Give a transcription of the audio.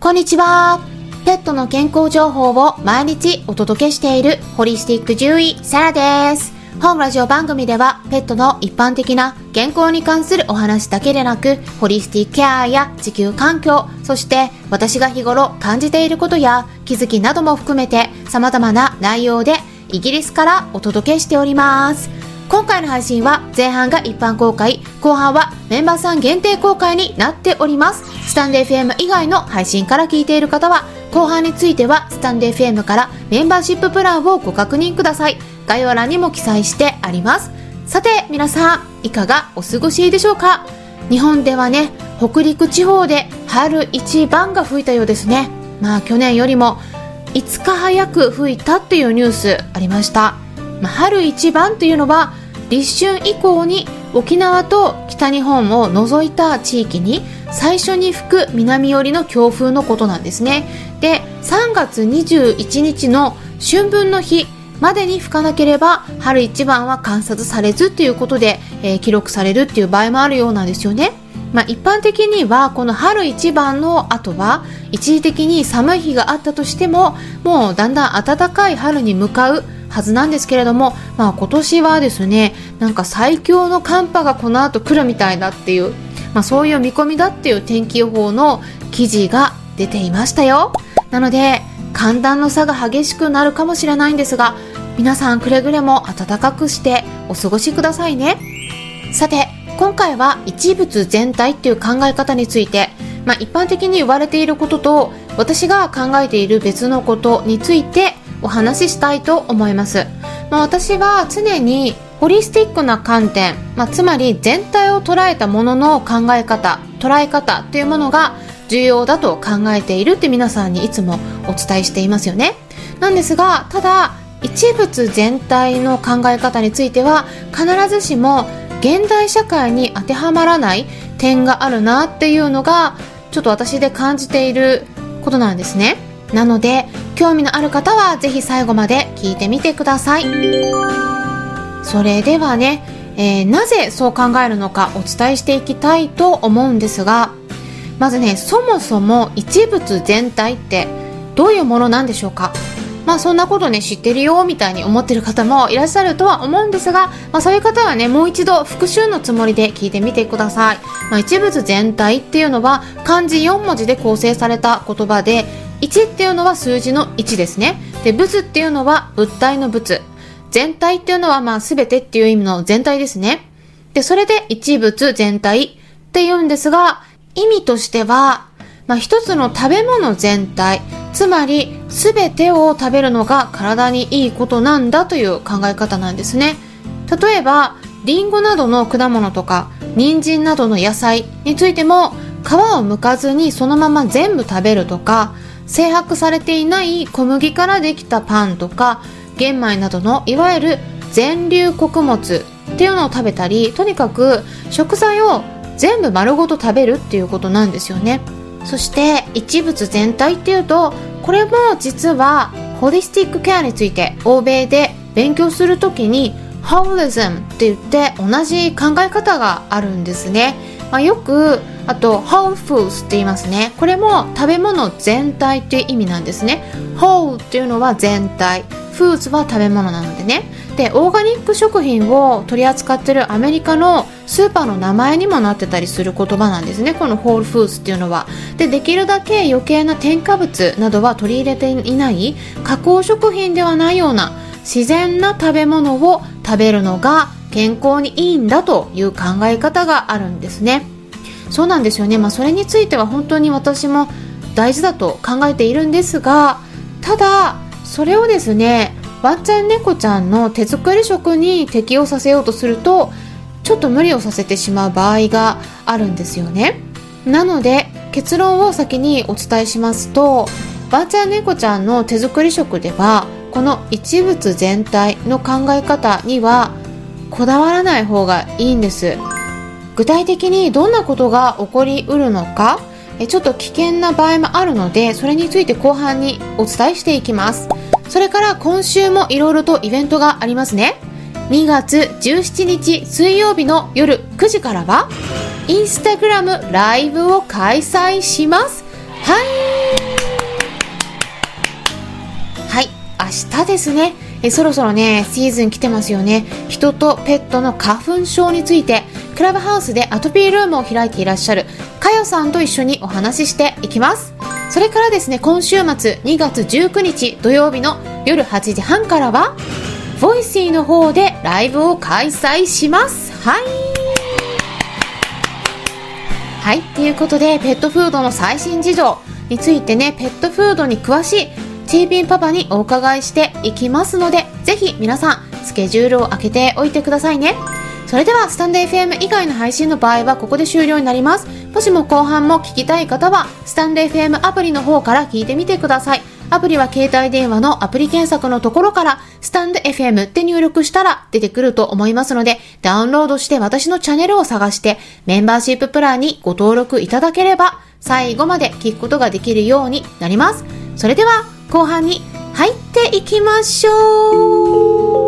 こんにちは。ペットの健康情報を毎日お届けしているホリスティック獣医サラです。本ラジオ番組ではペットの一般的な健康に関するお話だけでなく、ホリスティックケアや地球環境、そして私が日頃感じていることや気づきなども含めて様々な内容でイギリスからお届けしております。今回の配信は前半が一般公開、後半はメンバーさん限定公開になっております。スタンデー FM 以外の配信から聞いている方は、後半についてはスタンデー FM からメンバーシッププランをご確認ください。概要欄にも記載してあります。さて、皆さん、いかがお過ごしでしょうか？日本ではね、北陸地方で春一番が吹いたようですね。まあ去年よりも5日早く吹いたっていうニュースありました。まあ、春一番というのは立春以降に沖縄と北日本を除いた地域に最初に吹く南寄りの強風のことなんですね。で3月21日の春分の日までに吹かなければ春一番は観察されずということで、えー、記録されるっていう場合もあるようなんですよね。まあ、一般的にはこの春一番の後は一時的に寒い日があったとしてももうだんだん暖かい春に向かうはずなんですけれども、まあ、今年はですねなんか最強の寒波がこの後来るみたいだっていう、まあ、そういう見込みだっていう天気予報の記事が出ていましたよ。なので寒暖の差が激しくなるかもしれないんですが皆さんくれぐれも暖かくしてお過ごしくださいね。さて今回は一物全体っていう考え方について、まあ、一般的に言われていることと私が考えている別のことについてお話ししたいと思います、まあ、私は常にホリスティックな観点、まあ、つまり全体を捉えたものの考え方捉え方というものが重要だと考えているって皆さんにいつもお伝えしていますよね。なんですがただ一物全体の考え方については必ずしも現代社会に当てはまらない点があるなっていうのがちょっと私で感じていることなんですね。なので興味のある方はぜひ最後まで聞いてみてください。それではね、えー、なぜそう考えるのかお伝えしていきたいと思うんですがまずねそもそも一物全体ってどういうものなんでしょうか？まあそんなことね知ってるよみたいに思ってる方もいらっしゃるとは思うんですが、まあ、そういう方はねもう一度復習のつもりで聞いてみてください、まあ、一物全体っていうのは漢字4文字で構成された言葉で1っていうのは数字の1ですね。で、物っていうのは物体の物。全体っていうのはまあ全てっていう意味の全体ですね。で、それで一物全体って言うんですが、意味としては、まあ一つの食べ物全体、つまり全てを食べるのが体にいいことなんだという考え方なんですね。例えば、リンゴなどの果物とか、人参などの野菜についても、皮を剥かずにそのまま全部食べるとか、精白されていない小麦からできたパンとか玄米などのいわゆる全粒穀物っていうのを食べたりとにかく食材を全部丸ごと食べるっていうことなんですよね。そして一物全体っていうとこれも実はホリスティックケアについて欧米で勉強するときにホーリズムって言って同じ考え方があるんですね、まあ、よくあと whole foods って言いますね。これも食べ物全体っていう意味なんですね。whole っていうのは全体。foods は食べ物なのでね。でオーガニック食品を取り扱ってるアメリカのスーパーの名前にもなってたりする言葉なんですね。このホールフーズっていうのは。でできるだけ余計な添加物などは取り入れていない加工食品ではないような自然な食べ物を食べるのが健康にいいんだという考え方があるんですね。そうなんですよね、まあ、それについては本当に私も大事だと考えているんですがただそれをですねワンちゃん猫ちゃんの手作り食に適用させようとするとちょっと無理をさせてしまう場合があるんですよね。なので結論を先にお伝えしますとワンちゃん猫ちゃんの手作り食ではこの一物全体の考え方にはこだわらない方がいいんです。具体的にどんなことが起こりうるのかちょっと危険な場合もあるのでそれについて後半にお伝えしていきます。それから今週もいろいろとイベントがありますね。2月17日水曜日の夜9時からはインスタグラムライブを開催します。はい。はい。明日ですね。えそろそろねシーズン来てますよね。人とペットの花粉症についてクラブハウスでアトピールームを開いていらっしゃる、かよさんと一緒にお話ししていきます。それからですね、今週末2月19日土曜日の夜8時半からは、 Voicy の方でライブを開催します。はい。はい、ということで、ペットフードの最新事情についてね、ペットフードに詳しいチーピンパパにお伺いしていきますので、ぜひ皆さん、スケジュールを開けておいてくださいね。それでは、スタンド FM 以外の配信の場合はここで終了になります。もしも後半も聞きたい方は、スタンド FM アプリの方から聞いてみてください。アプリは携帯電話のアプリ検索のところから、スタンド FM って入力したら出てくると思いますので、ダウンロードして私のチャンネルを探して、メンバーシッププランにご登録いただければ、最後まで聞くことができるようになります。それでは、後半に入っていきましょう